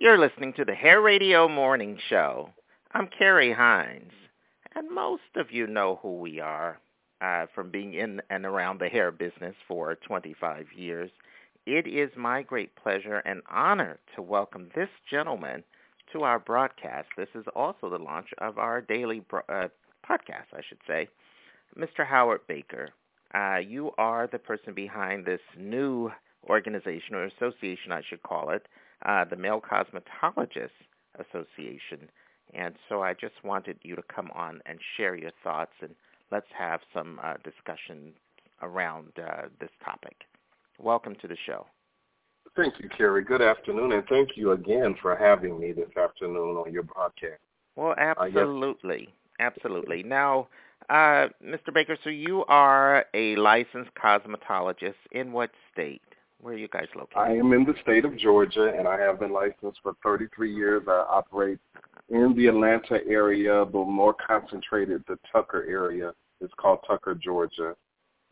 You're listening to the Hair Radio Morning Show. I'm Carrie Hines, and most of you know who we are uh, from being in and around the hair business for 25 years. It is my great pleasure and honor to welcome this gentleman to our broadcast. This is also the launch of our daily uh, podcast, I should say. Mr. Howard Baker, uh, you are the person behind this new organization or association, I should call it, uh, the Male Cosmetologists Association. And so I just wanted you to come on and share your thoughts, and let's have some uh, discussion around uh, this topic. Welcome to the show. Thank you, Carrie. Good afternoon, and thank you again for having me this afternoon on your broadcast. Well, absolutely. Uh, yes. Absolutely. Now, uh, Mr. Baker, so you are a licensed cosmetologist in what state? Where are you guys located? I am in the state of Georgia, and I have been licensed for 33 years. I operate in the Atlanta area, but more concentrated the Tucker area. It's called Tucker, Georgia,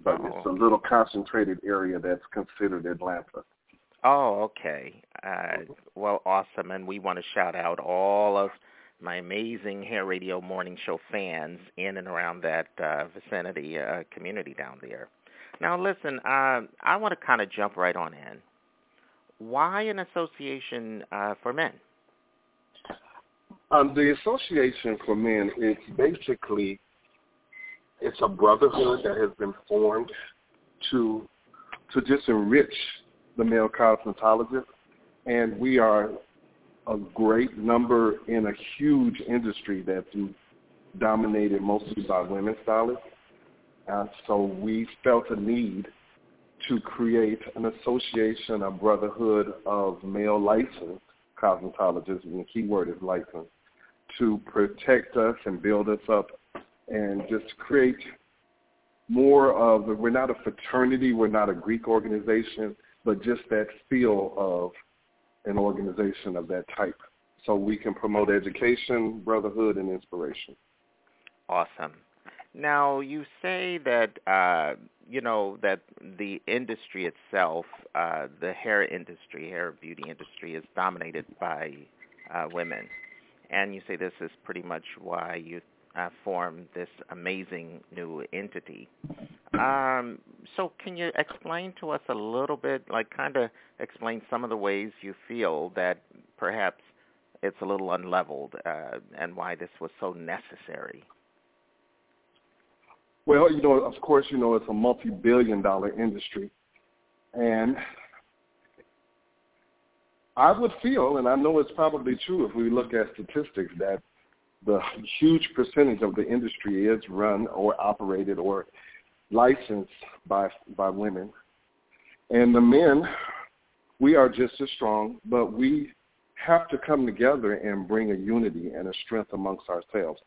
but oh. it's a little concentrated area that's considered Atlanta. Oh, okay. Uh, well, awesome, and we want to shout out all of my amazing Hair Radio Morning Show fans in and around that uh, vicinity uh, community down there. Now, listen, uh, I want to kind of jump right on in. Why an association uh, for men? Um, the Association for Men is basically it's a brotherhood that has been formed to to just enrich the male cosmetologist, and we are a great number in a huge industry that's dominated mostly by women stylists. Uh, so we felt a need to create an association, a brotherhood of male licensed cosmetologists, and the key word is licensed, to protect us and build us up and just create more of, we're not a fraternity, we're not a Greek organization, but just that feel of an organization of that type so we can promote education, brotherhood, and inspiration. Awesome. Now you say that uh, you know that the industry itself, uh, the hair industry, hair beauty industry, is dominated by uh, women, and you say this is pretty much why you uh, formed this amazing new entity. Um, so can you explain to us a little bit, like kind of explain some of the ways you feel that perhaps it's a little unleveled uh, and why this was so necessary? Well, you know, of course, you know, it's a multi-billion dollar industry. And I would feel, and I know it's probably true if we look at statistics, that the huge percentage of the industry is run or operated or licensed by by women. And the men, we are just as strong, but we have to come together and bring a unity and a strength amongst ourselves.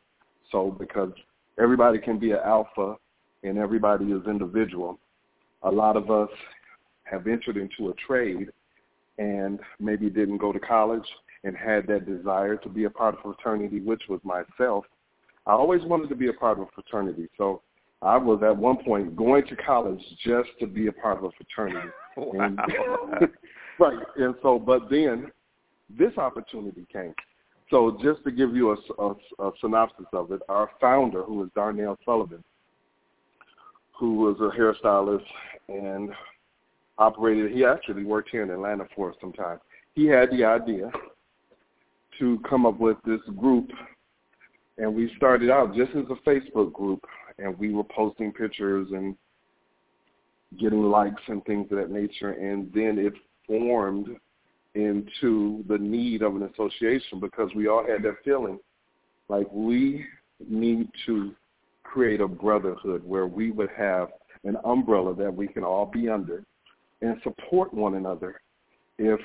So because everybody can be an alpha and everybody is individual, a lot of us have entered into a trade and maybe didn't go to college and had that desire to be a part of a fraternity, which was myself. I always wanted to be a part of a fraternity. So I was at one point going to college just to be a part of a fraternity. wow. And, right. And so, but then this opportunity came. So just to give you a, a, a synopsis of it, our founder, who is Darnell Sullivan, who was a hairstylist and operated, he actually worked here in Atlanta for some time. He had the idea to come up with this group and we started out just as a Facebook group and we were posting pictures and getting likes and things of that nature and then it formed into the need of an association because we all had that feeling like we need to create a brotherhood where we would have an umbrella that we can all be under and support one another if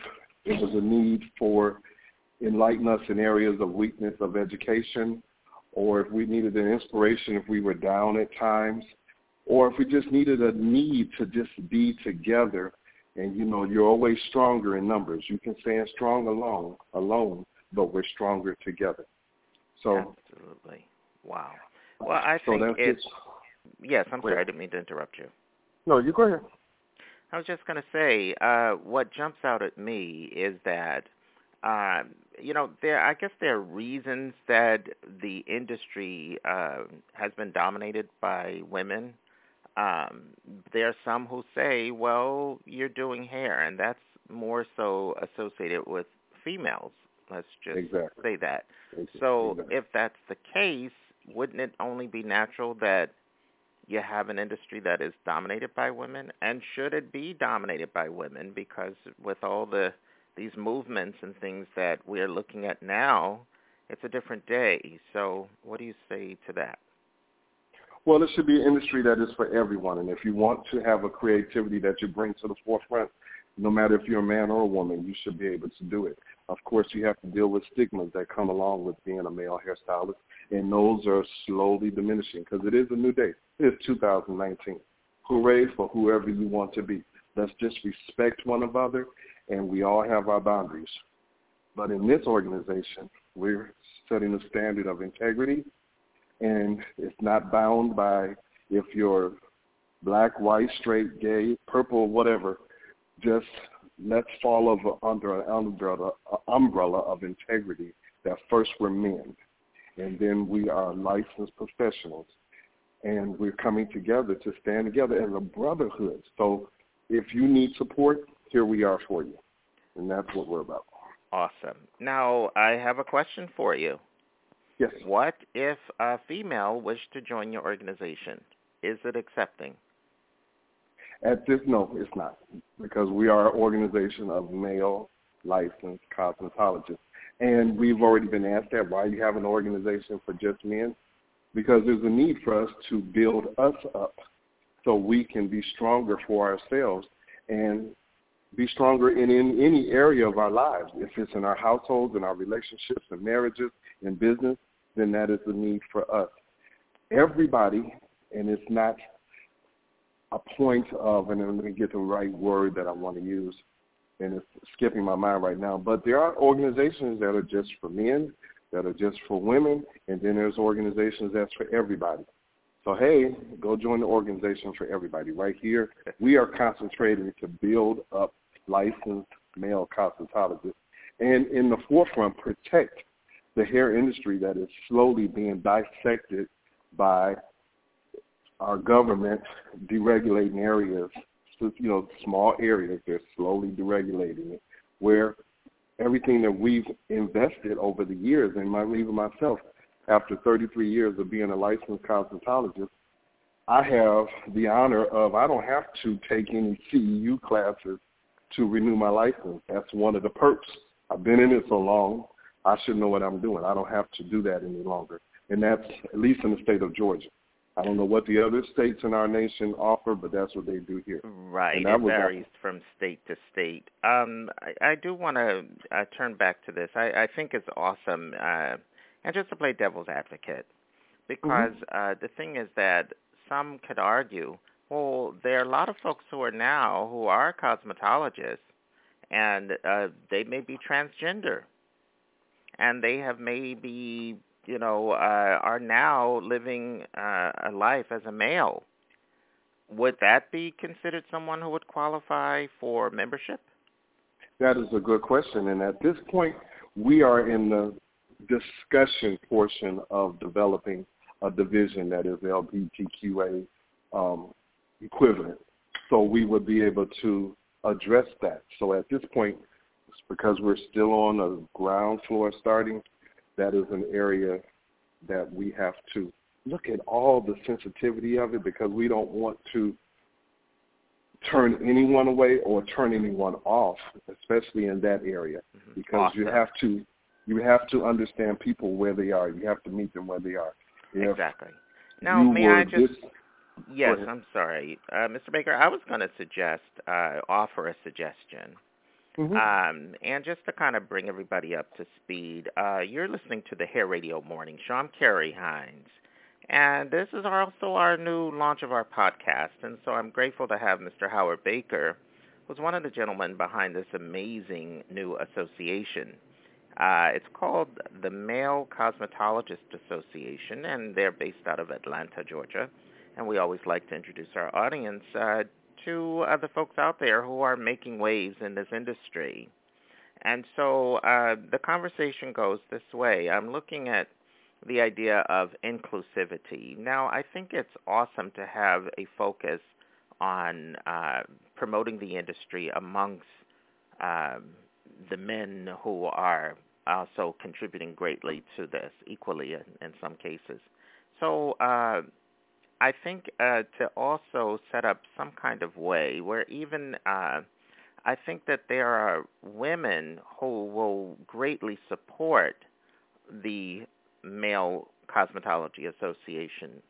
it was a need for enlighten us in areas of weakness of education or if we needed an inspiration if we were down at times, or if we just needed a need to just be together. And you know, you're always stronger in numbers. You can stand strong alone, alone, but we're stronger together. So absolutely, wow. Well, I so think it's. Yes, I'm sorry, I didn't mean to interrupt you. No, you go ahead. I was just going to say, uh, what jumps out at me is that uh, you know, there I guess there are reasons that the industry uh, has been dominated by women. Um, there are some who say, well, you're doing hair, and that's more so associated with females. Let's just exactly. say that. Exactly. So if that's the case, wouldn't it only be natural that you have an industry that is dominated by women? And should it be dominated by women? Because with all the these movements and things that we're looking at now, it's a different day. So what do you say to that? Well, it should be an industry that is for everyone. And if you want to have a creativity that you bring to the forefront, no matter if you're a man or a woman, you should be able to do it. Of course, you have to deal with stigmas that come along with being a male hairstylist, and those are slowly diminishing because it is a new day. It is 2019. Hooray for whoever you want to be. Let's just respect one another, and we all have our boundaries. But in this organization, we're setting a standard of integrity, and it's not bound by if you're black, white, straight, gay, purple, whatever just let's fall under an umbrella, umbrella of integrity that first we're men, and then we are licensed professionals, and we're coming together to stand together as a brotherhood. So if you need support, here we are for you, and that's what we're about. Awesome. Now, I have a question for you. Yes. What if a female wished to join your organization? Is it accepting? At this, no, it's not, because we are an organization of male licensed cosmetologists. And we've already been asked that, why do you have an organization for just men? Because there's a need for us to build us up so we can be stronger for ourselves and be stronger in, in any area of our lives. If it's in our households, in our relationships and marriages, in business, then that is the need for us. Everybody, and it's not a point of, and let me get the right word that I want to use, and it's skipping my mind right now, but there are organizations that are just for men, that are just for women, and then there's organizations that's for everybody. So hey, go join the organization for everybody. Right here, we are concentrating to build up licensed male cosmetologists and in the forefront protect the hair industry that is slowly being dissected by our government deregulating areas, you know, small areas, they're slowly deregulating it, where everything that we've invested over the years, and my, even myself, after 33 years of being a licensed cosmetologist, I have the honor of I don't have to take any CEU classes to renew my license. That's one of the perks. I've been in it so long, I should know what I'm doing. I don't have to do that any longer. And that's at least in the state of Georgia. I don't know what the other states in our nation offer, but that's what they do here. Right. It varies from state to state. Um, I, I do want to uh, turn back to this. I, I think it's awesome, uh, and just to play devil's advocate, because mm-hmm. uh, the thing is that some could argue, well, there are a lot of folks who are now who are cosmetologists, and uh, they may be transgender, and they have maybe you know, uh, are now living uh, a life as a male. Would that be considered someone who would qualify for membership? That is a good question. And at this point, we are in the discussion portion of developing a division that is LGBTQA um, equivalent. So we would be able to address that. So at this point, because we're still on a ground floor starting, that is an area that we have to look at all the sensitivity of it because we don't want to turn anyone away or turn anyone off, especially in that area, mm-hmm. because awesome. you have to you have to understand people where they are. You have to meet them where they are. If exactly. Now, may I just? yes, I'm sorry, uh, Mr. Baker. I was going to suggest uh, offer a suggestion. Mm-hmm. Um, and just to kind of bring everybody up to speed, uh, you're listening to the Hair Radio Morning Show. I'm Carrie Hines. And this is also our new launch of our podcast. And so I'm grateful to have Mr. Howard Baker, who's one of the gentlemen behind this amazing new association. Uh, it's called the Male Cosmetologist Association, and they're based out of Atlanta, Georgia. And we always like to introduce our audience uh, to the folks out there who are making waves in this industry. And so uh, the conversation goes this way. I'm looking at the idea of inclusivity. Now, I think it's awesome to have a focus on uh, promoting the industry amongst um, the men who are also contributing greatly to this, equally in, in some cases. So uh, I think uh, to also set up some kind of way where even uh, I think that there are women who will greatly support the Male Cosmetology Association,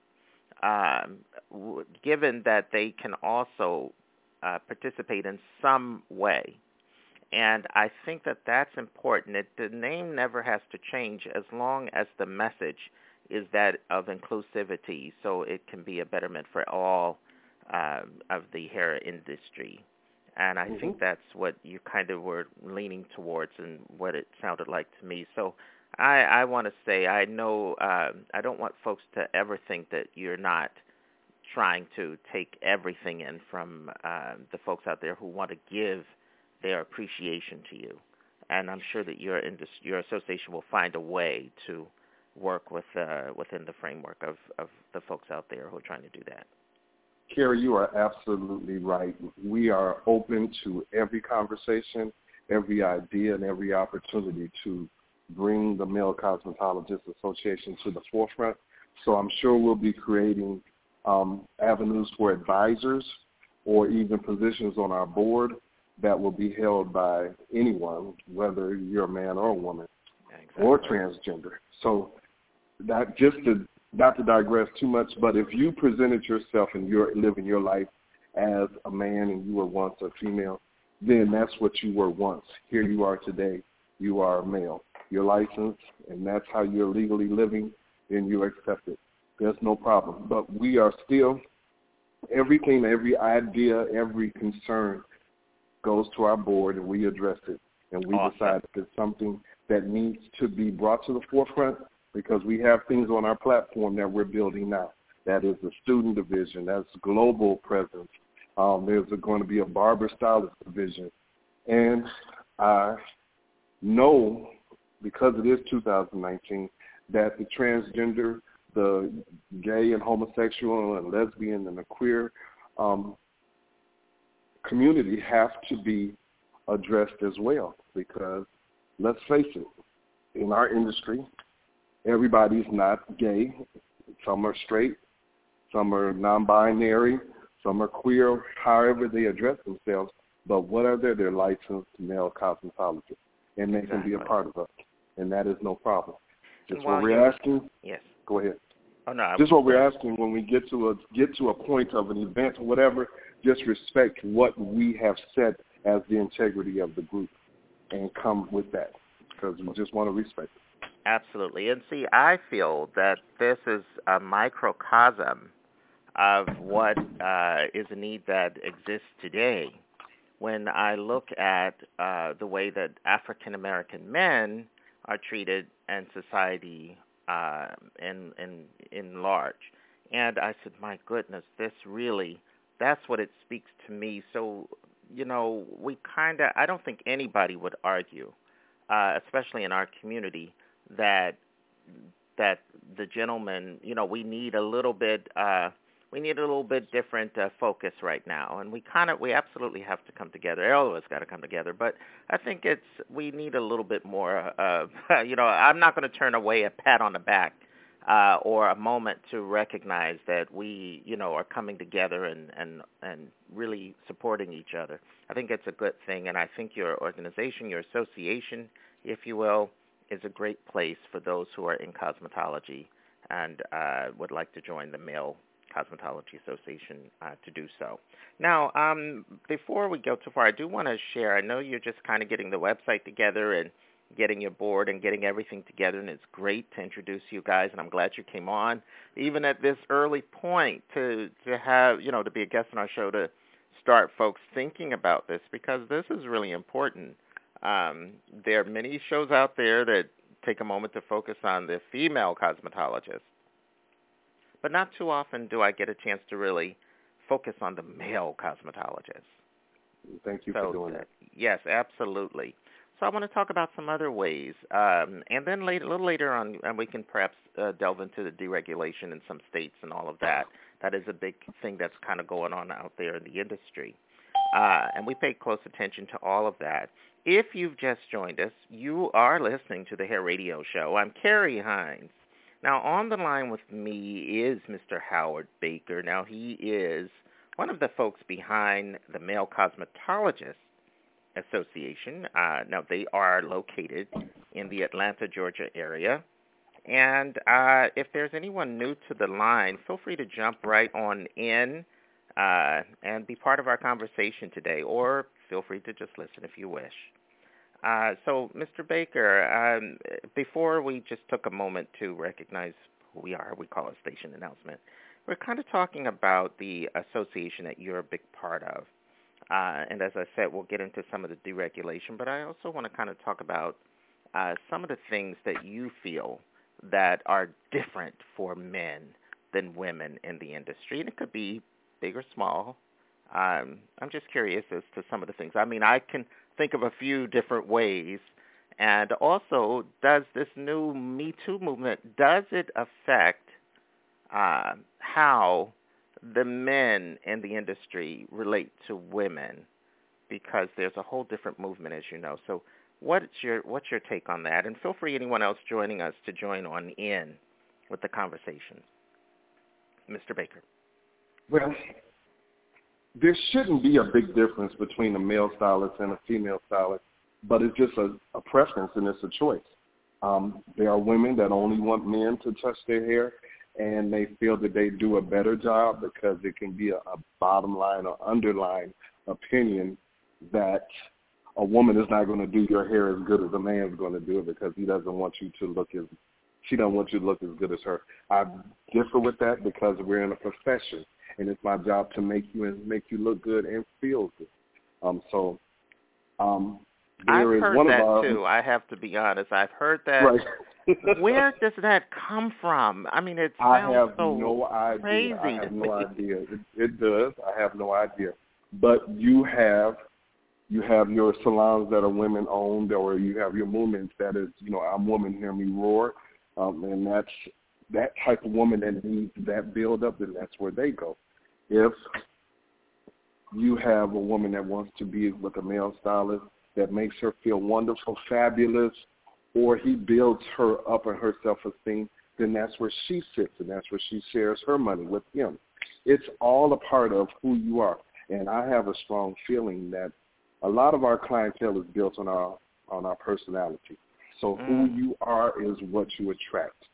um, w- given that they can also uh, participate in some way. And I think that that's important. It, the name never has to change as long as the message is that of inclusivity, so it can be a betterment for all um, of the hair industry. And I mm-hmm. think that's what you kind of were leaning towards and what it sounded like to me. So I, I want to say I know uh, I don't want folks to ever think that you're not trying to take everything in from uh, the folks out there who want to give their appreciation to you. And I'm sure that your industry, your association will find a way to work with uh, within the framework of, of the folks out there who are trying to do that. Carrie, you are absolutely right. We are open to every conversation, every idea, and every opportunity to bring the Male Cosmetologists Association to the forefront. So I'm sure we'll be creating um, avenues for advisors or even positions on our board that will be held by anyone, whether you're a man or a woman exactly. or transgender. So that just to not to digress too much, but if you presented yourself and you're living your life as a man and you were once a female, then that's what you were once. Here you are today. You are a male. Your license, and that's how you're legally living, then you accept it. There's no problem. But we are still, everything, every idea, every concern goes to our board, and we address it. And we awesome. decide if it's something that needs to be brought to the forefront, because we have things on our platform that we're building now. That is the student division. That's global presence. Um, there's going to be a barber stylist division. And I know, because it is 2019, that the transgender, the gay and homosexual and lesbian and the queer um, community have to be addressed as well because let's face it, in our industry, everybody's not gay. Some are straight, some are non-binary, some are queer, however they address themselves. But whatever they're licensed male cosmetologists, and they exactly. can be a part of us, and that is no problem. Just what we're asking. Yes. Go ahead. Oh no. Just what we're asking when we get to a get to a point of an event or whatever, just respect what we have set as the integrity of the group, and come with that because we just want to respect it. Absolutely. And see, I feel that this is a microcosm of what uh, is a need that exists today. When I look at uh, the way that African American men are treated in society uh, in, in, in large. And I said, my goodness, this really, that's what it speaks to me. So, you know, we kind of, I don't think anybody would argue, uh, especially in our community, that that the gentleman, you know, we need a little bit uh we need a little bit different uh, focus right now, and we kind of we absolutely have to come together. All of us got to come together, but I think it's we need a little bit more. Uh, you know, I'm not going to turn away a pat on the back uh, or a moment to recognize that we, you know, are coming together and and and really supporting each other. I think it's a good thing, and I think your organization, your association, if you will, is a great place for those who are in cosmetology and uh, would like to join the Male Cosmetology Association uh, to do so. Now, um, before we go too far, I do want to share. I know you're just kind of getting the website together and getting your board and getting everything together, and it's great to introduce you guys. And I'm glad you came on, even at this early point, to to have you know to be a guest on our show to start folks thinking about this because this is really important. Um, there are many shows out there that take a moment to focus on the female cosmetologist, but not too often do I get a chance to really focus on the male cosmetologist. Thank you so, for doing that. Yes, absolutely. So I want to talk about some other ways, um, and then later, a little later on, and we can perhaps uh, delve into the deregulation in some states and all of that. That is a big thing that's kind of going on out there in the industry, uh, and we pay close attention to all of that. If you've just joined us, you are listening to the Hair Radio Show. I'm Carrie Hines. Now, on the line with me is Mr. Howard Baker. Now, he is one of the folks behind the Male Cosmetologist Association. Uh, now, they are located in the Atlanta, Georgia area. And uh, if there's anyone new to the line, feel free to jump right on in uh, and be part of our conversation today, or feel free to just listen if you wish. Uh, so, Mr. Baker, um, before we just took a moment to recognize who we are, we call a station announcement. We're kind of talking about the association that you're a big part of. Uh, and as I said, we'll get into some of the deregulation, but I also want to kind of talk about uh, some of the things that you feel that are different for men than women in the industry. And it could be big or small. Um, I'm just curious as to some of the things. I mean, I can think of a few different ways. And also, does this new Me Too movement, does it affect uh, how the men in the industry relate to women? Because there's a whole different movement, as you know. So what's your what's your take on that? And feel free anyone else joining us to join on in with the conversation. Mr. Baker. Well, there shouldn't be a big difference between a male stylist and a female stylist, but it's just a, a preference and it's a choice. Um, there are women that only want men to touch their hair, and they feel that they do a better job because it can be a, a bottom line or underlying opinion that a woman is not going to do your hair as good as a man is going to do it because he doesn't want you to look as she doesn't want you to look as good as her. I differ with that because we're in a profession and it's my job to make you and make you look good and feel good. Um, so um, there I've is one that of our, too. I have to be honest. I've heard that. Right. Where does that come from? I mean, it I sounds have so no idea. crazy. I have no idea. It, it does. I have no idea. But you have you have your salons that are women owned, or you have your movements that is, you know, I'm woman, hear me roar, um, and that's that type of woman that needs that build up, then that's where they go. If you have a woman that wants to be with a male stylist that makes her feel wonderful, fabulous, or he builds her up in her self-esteem, then that's where she sits and that's where she shares her money with him. It's all a part of who you are. And I have a strong feeling that a lot of our clientele is built on our on our personality. So who Mm. you are is what you attract.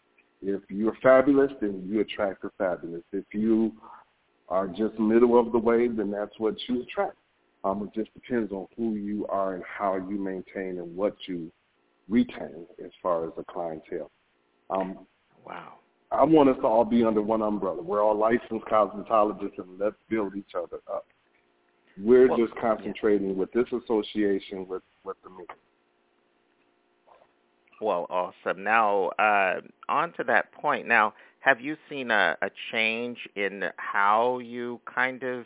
If you're fabulous, then you attract the fabulous. If you are just middle of the way, then that's what you attract. Um, it just depends on who you are and how you maintain and what you retain as far as the clientele. Um, Wow. I want us to all be under one umbrella. We're all licensed cosmetologists, and let's build each other up. We're Well, just concentrating with this association with with the meeting. Well, awesome. Now, uh, on to that point. Now, have you seen a, a change in how you kind of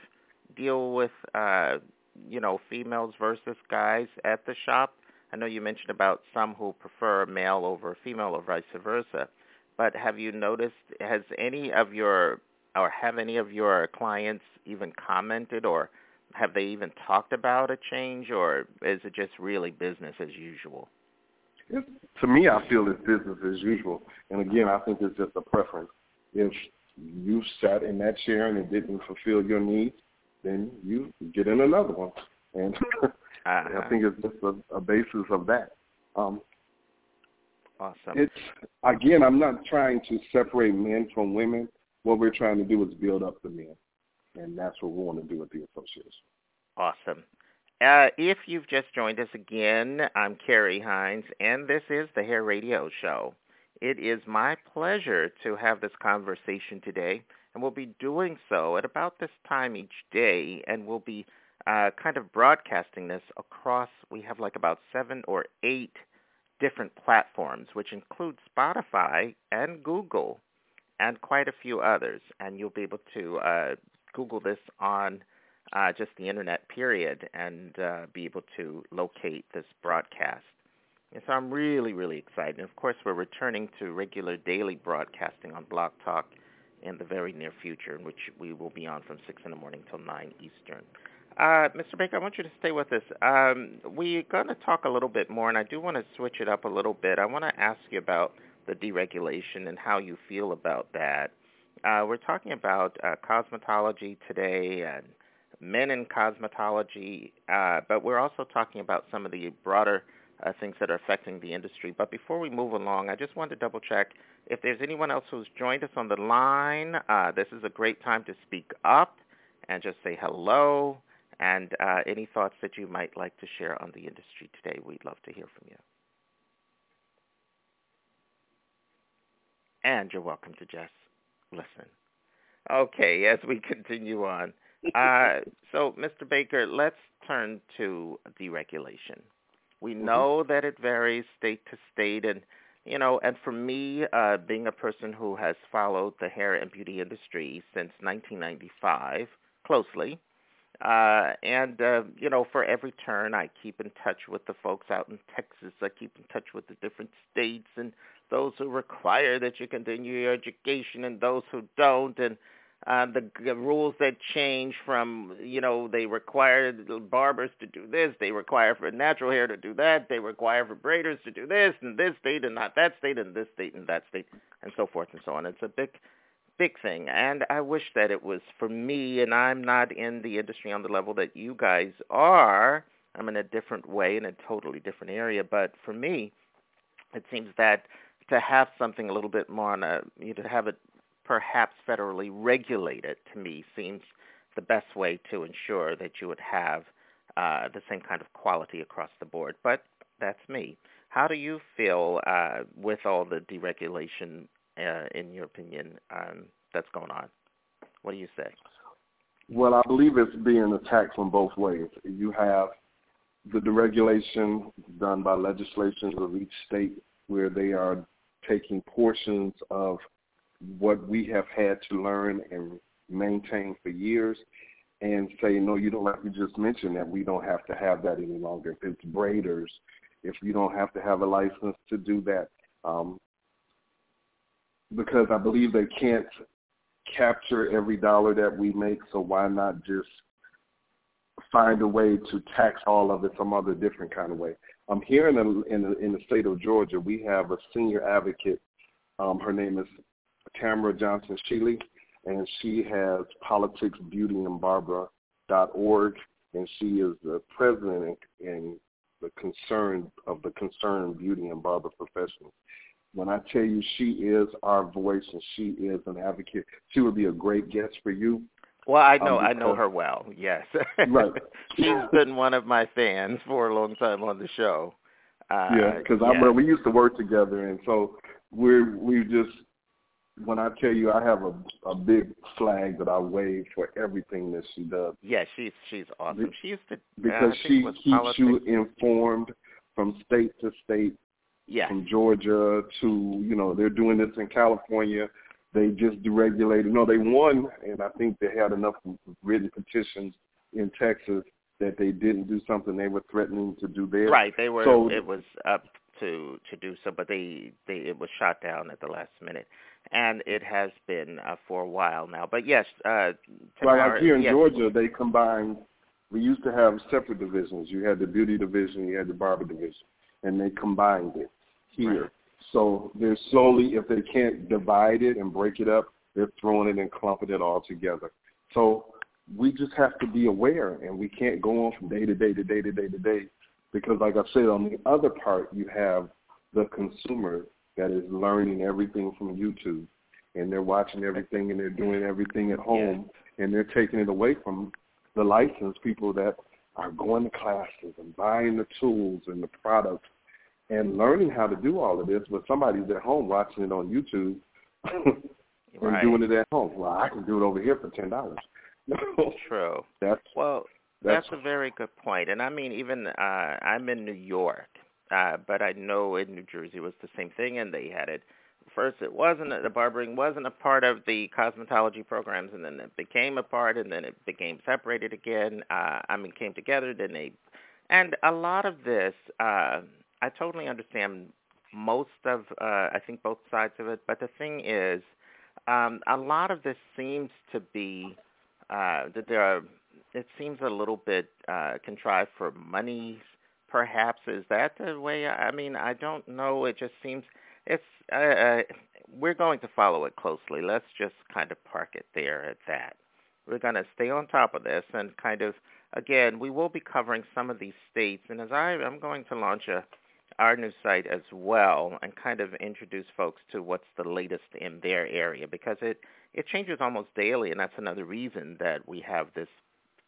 deal with, uh, you know, females versus guys at the shop? I know you mentioned about some who prefer male over female or vice versa. But have you noticed, has any of your, or have any of your clients even commented or have they even talked about a change or is it just really business as usual? It, to me, I feel it's business as usual. And again, I think it's just a preference. If you sat in that chair and it didn't fulfill your needs, then you get in another one. And Uh-huh. I think it's just a, a basis of that. Um, Awesome. it's again, I'm not trying to separate men from women. What we're trying to do is build up the men, and that's what we want to do with the association. Awesome. Uh, if you've just joined us again, I'm Carrie Hines, and this is the Hair Radio Show. It is my pleasure to have this conversation today, and we'll be doing so at about this time each day, and we'll be uh, kind of broadcasting this across, we have like about seven or eight different platforms, which include Spotify and Google and quite a few others. And you'll be able to uh, Google this on uh, just the internet period and uh, be able to locate this broadcast. And so I'm really, really excited. And of course, we're returning to regular daily broadcasting on Blog Talk in the very near future, in which we will be on from 6 in the morning till 9 Eastern. Uh, Mr. Baker, I want you to stay with us. Um, we're going to talk a little bit more, and I do want to switch it up a little bit. I want to ask you about the deregulation and how you feel about that. Uh, we're talking about uh, cosmetology today and men in cosmetology, uh, but we're also talking about some of the broader uh, things that are affecting the industry. But before we move along, I just wanted to double check if there's anyone else who's joined us on the line. Uh, this is a great time to speak up and just say hello and uh, any thoughts that you might like to share on the industry today. We'd love to hear from you. And you're welcome to just listen. Okay, as we continue on. Uh, so, Mr. Baker, let's turn to deregulation. We mm-hmm. know that it varies state to state, and you know, and for me, uh, being a person who has followed the hair and beauty industry since 1995 closely, uh, and uh, you know, for every turn, I keep in touch with the folks out in Texas. I keep in touch with the different states and those who require that you continue your education and those who don't, and uh, the, the rules that change from you know they require barbers to do this, they require for natural hair to do that, they require for braiders to do this in this state and not that state and this state and that state and so forth and so on. It's a big big thing and I wish that it was for me and I'm not in the industry on the level that you guys are. I'm in a different way in a totally different area, but for me it seems that to have something a little bit more on a you know, to have it perhaps federally regulated to me seems the best way to ensure that you would have uh, the same kind of quality across the board. But that's me. How do you feel uh, with all the deregulation, uh, in your opinion, um, that's going on? What do you say? Well, I believe it's being attacked from both ways. You have the deregulation done by legislations of each state where they are taking portions of what we have had to learn and maintain for years and say, no, you don't like you just mentioned that we don't have to have that any longer. If it's braiders, if you don't have to have a license to do that, um, because I believe they can't capture every dollar that we make, so why not just find a way to tax all of it some other different kind of way? I'm here in the, in the, in the state of Georgia. We have a senior advocate. Um, her name is Tamara Johnson Sheely, and she has Politics, Beauty, and Barbara.org, and she is the president and the concern of the concerned beauty and barber professionals. When I tell you she is our voice and she is an advocate, she would be a great guest for you. Well, I know um, I know her well. Yes, right. She's been one of my fans for a long time on the show. Uh, yeah, because I remember we used to work together, and so we're we just when I tell you I have a a big flag that I wave for everything that she does. Yeah, she's she's awesome. She's used to because uh, she keeps politics. you informed from state to state. Yeah. From Georgia to you know they're doing this in California. They just deregulated. No, they won, and I think they had enough written petitions in Texas that they didn't do something they were threatening to do there. Right. They were. So, it was up to to do so, but they they it was shot down at the last minute and it has been uh, for a while now. But yes, uh, well, like here in yes. Georgia, they combined. We used to have separate divisions. You had the beauty division, you had the barber division, and they combined it here. Right. So they're slowly, if they can't divide it and break it up, they're throwing it and clumping it all together. So we just have to be aware, and we can't go on from day to day to day to day to day, because like I said, on the other part, you have the consumer that is learning everything from YouTube and they're watching everything and they're doing everything at home yeah. and they're taking it away from the licensed people that are going to classes and buying the tools and the products and learning how to do all of this, but somebody's at home watching it on YouTube and right. doing it at home. Well, I can do it over here for ten dollars. True. That's well. That's, that's a very good. And I mean, even uh, I'm in New York, uh, but I know in New Jersey it was the same thing, and they had it. First, it wasn't the barbering wasn't a part of the cosmetology programs, and then it became a part, and then it became separated again. Uh, I mean, came together. Then they, and a lot of this, uh, I totally understand most of uh, I think both sides of it, but the thing is, um, a lot of this seems to be uh, that there are. It seems a little bit uh, contrived for money. Perhaps is that the way? I mean, I don't know. It just seems it's. Uh, uh, we're going to follow it closely. Let's just kind of park it there at that. We're going to stay on top of this and kind of again, we will be covering some of these states. And as I, I'm going to launch a our new site as well and kind of introduce folks to what's the latest in their area because it it changes almost daily and that's another reason that we have this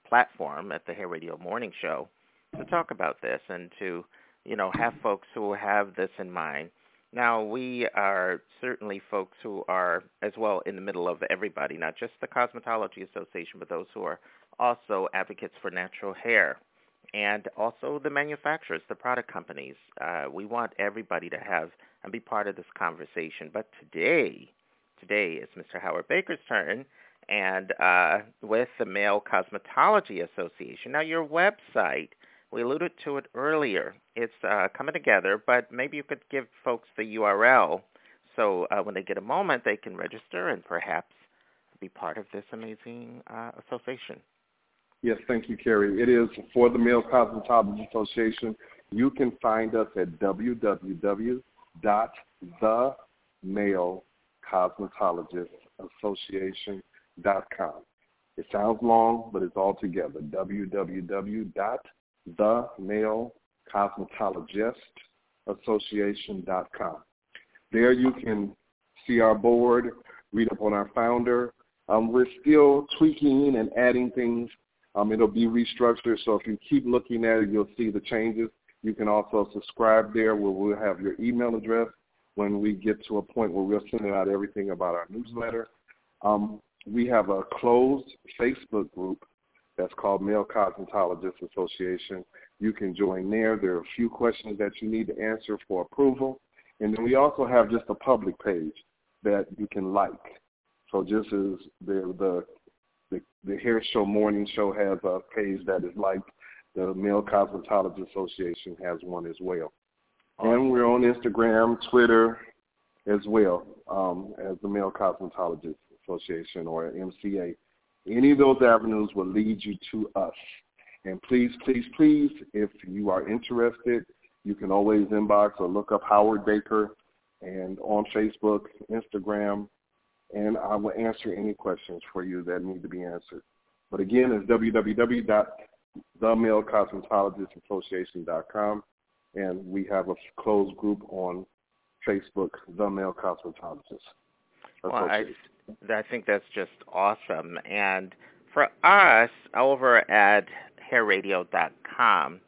platform at the Hair Radio Morning Show to talk about this and to you know have folks who have this in mind. Now we are certainly folks who are as well in the middle of everybody, not just the Cosmetology Association, but those who are also advocates for natural hair and also the manufacturers, the product companies. Uh, we want everybody to have and be part of this conversation. But today, today is Mr. Howard Baker's turn, and uh, with the Male Cosmetology Association. Now, your website, we alluded to it earlier. It's uh, coming together, but maybe you could give folks the URL so uh, when they get a moment, they can register and perhaps be part of this amazing uh, association. Yes, thank you, Carrie. It is for the Male Cosmetology Association. You can find us at www.themalecosmetologistassociation.com. It sounds long, but it's all together. www.themalecosmetologistassociation.com. There you can see our board, read up on our founder. Um, we're still tweaking and adding things um, it'll be restructured, so if you keep looking at it, you'll see the changes. You can also subscribe there where we'll have your email address when we get to a point where we're sending out everything about our newsletter. Um, we have a closed Facebook group that's called Male Cosmetologists Association. You can join there. There are a few questions that you need to answer for approval. And then we also have just a public page that you can like. So just as the, the the, the Hair Show Morning Show has a page that is like the Male Cosmetology Association has one as well. And we're on Instagram, Twitter as well um, as the Male Cosmetologist Association or MCA. Any of those avenues will lead you to us. And please, please, please, if you are interested, you can always inbox or look up Howard Baker and on Facebook, Instagram, and I will answer any questions for you that need to be answered. But again, it's www.themalecosmetologistassociation.com, and we have a closed group on Facebook, The Male Cosmetologist. Well, I, I think that's just awesome. And for us, over at hairradio.com,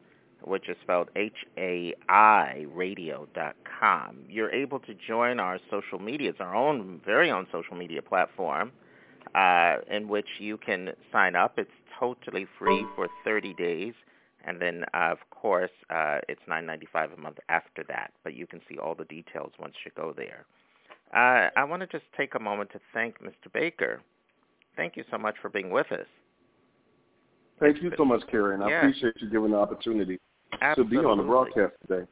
which is spelled H-A-I radio.com. You're able to join our social media. It's our own, very own social media platform uh, in which you can sign up. It's totally free for 30 days. And then, uh, of course, uh, it's $9.95 a month after that. But you can see all the details once you go there. Uh, I want to just take a moment to thank Mr. Baker. Thank you so much for being with us. Thank you so much, Karen. I appreciate you giving the opportunity Absolutely. to be on the broadcast today.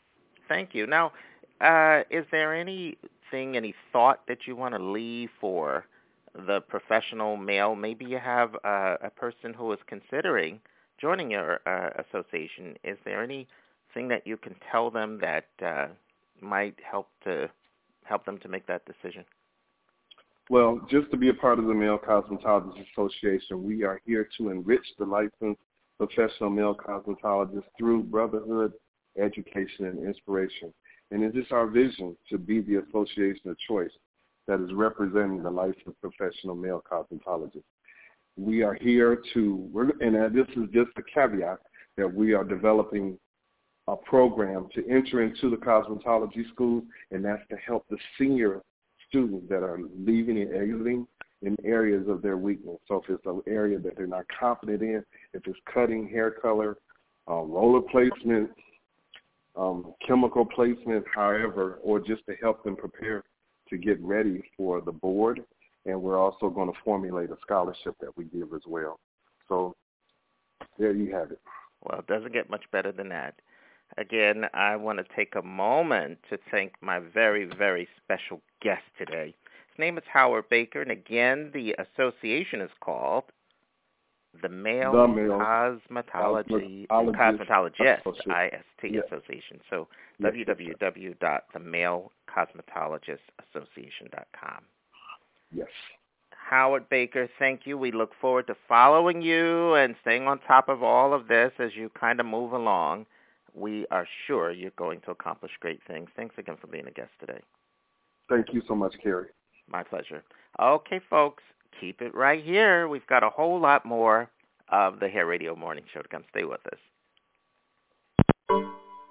Thank you. Now, uh, is there anything, any thought that you want to leave for the professional male? Maybe you have uh, a person who is considering joining your uh, association. Is there anything that you can tell them that uh, might help to help them to make that decision? Well, just to be a part of the Male Cosmetologists Association, we are here to enrich the licensed professional male cosmetologists through brotherhood, education, and inspiration. And it is our vision to be the association of choice that is representing the licensed professional male cosmetologists. We are here to, and uh, this is just a caveat, that we are developing a program to enter into the cosmetology school, and that's to help the senior students that are leaving and exiting in areas of their weakness. So if it's an area that they're not confident in, if it's cutting, hair color, uh, roller placement, um, chemical placement, however, or just to help them prepare to get ready for the board. And we're also going to formulate a scholarship that we give as well. So there you have it. Well, it doesn't get much better than that. Again, I want to take a moment to thank my very, very special guest today. His name is Howard Baker, and again, the association is called the Male, the male Cosmetology Cosmetologist, IST yeah. Association. So Yes, www.themalecosmetologistassociation.com. Yes. Howard Baker, thank you. We look forward to following you and staying on top of all of this as you kind of move along. We are sure you're going to accomplish great things. Thanks again for being a guest today. Thank you so much, Carrie. My pleasure. Okay, folks, keep it right here. We've got a whole lot more of the Hair Radio Morning Show to come. Stay with us.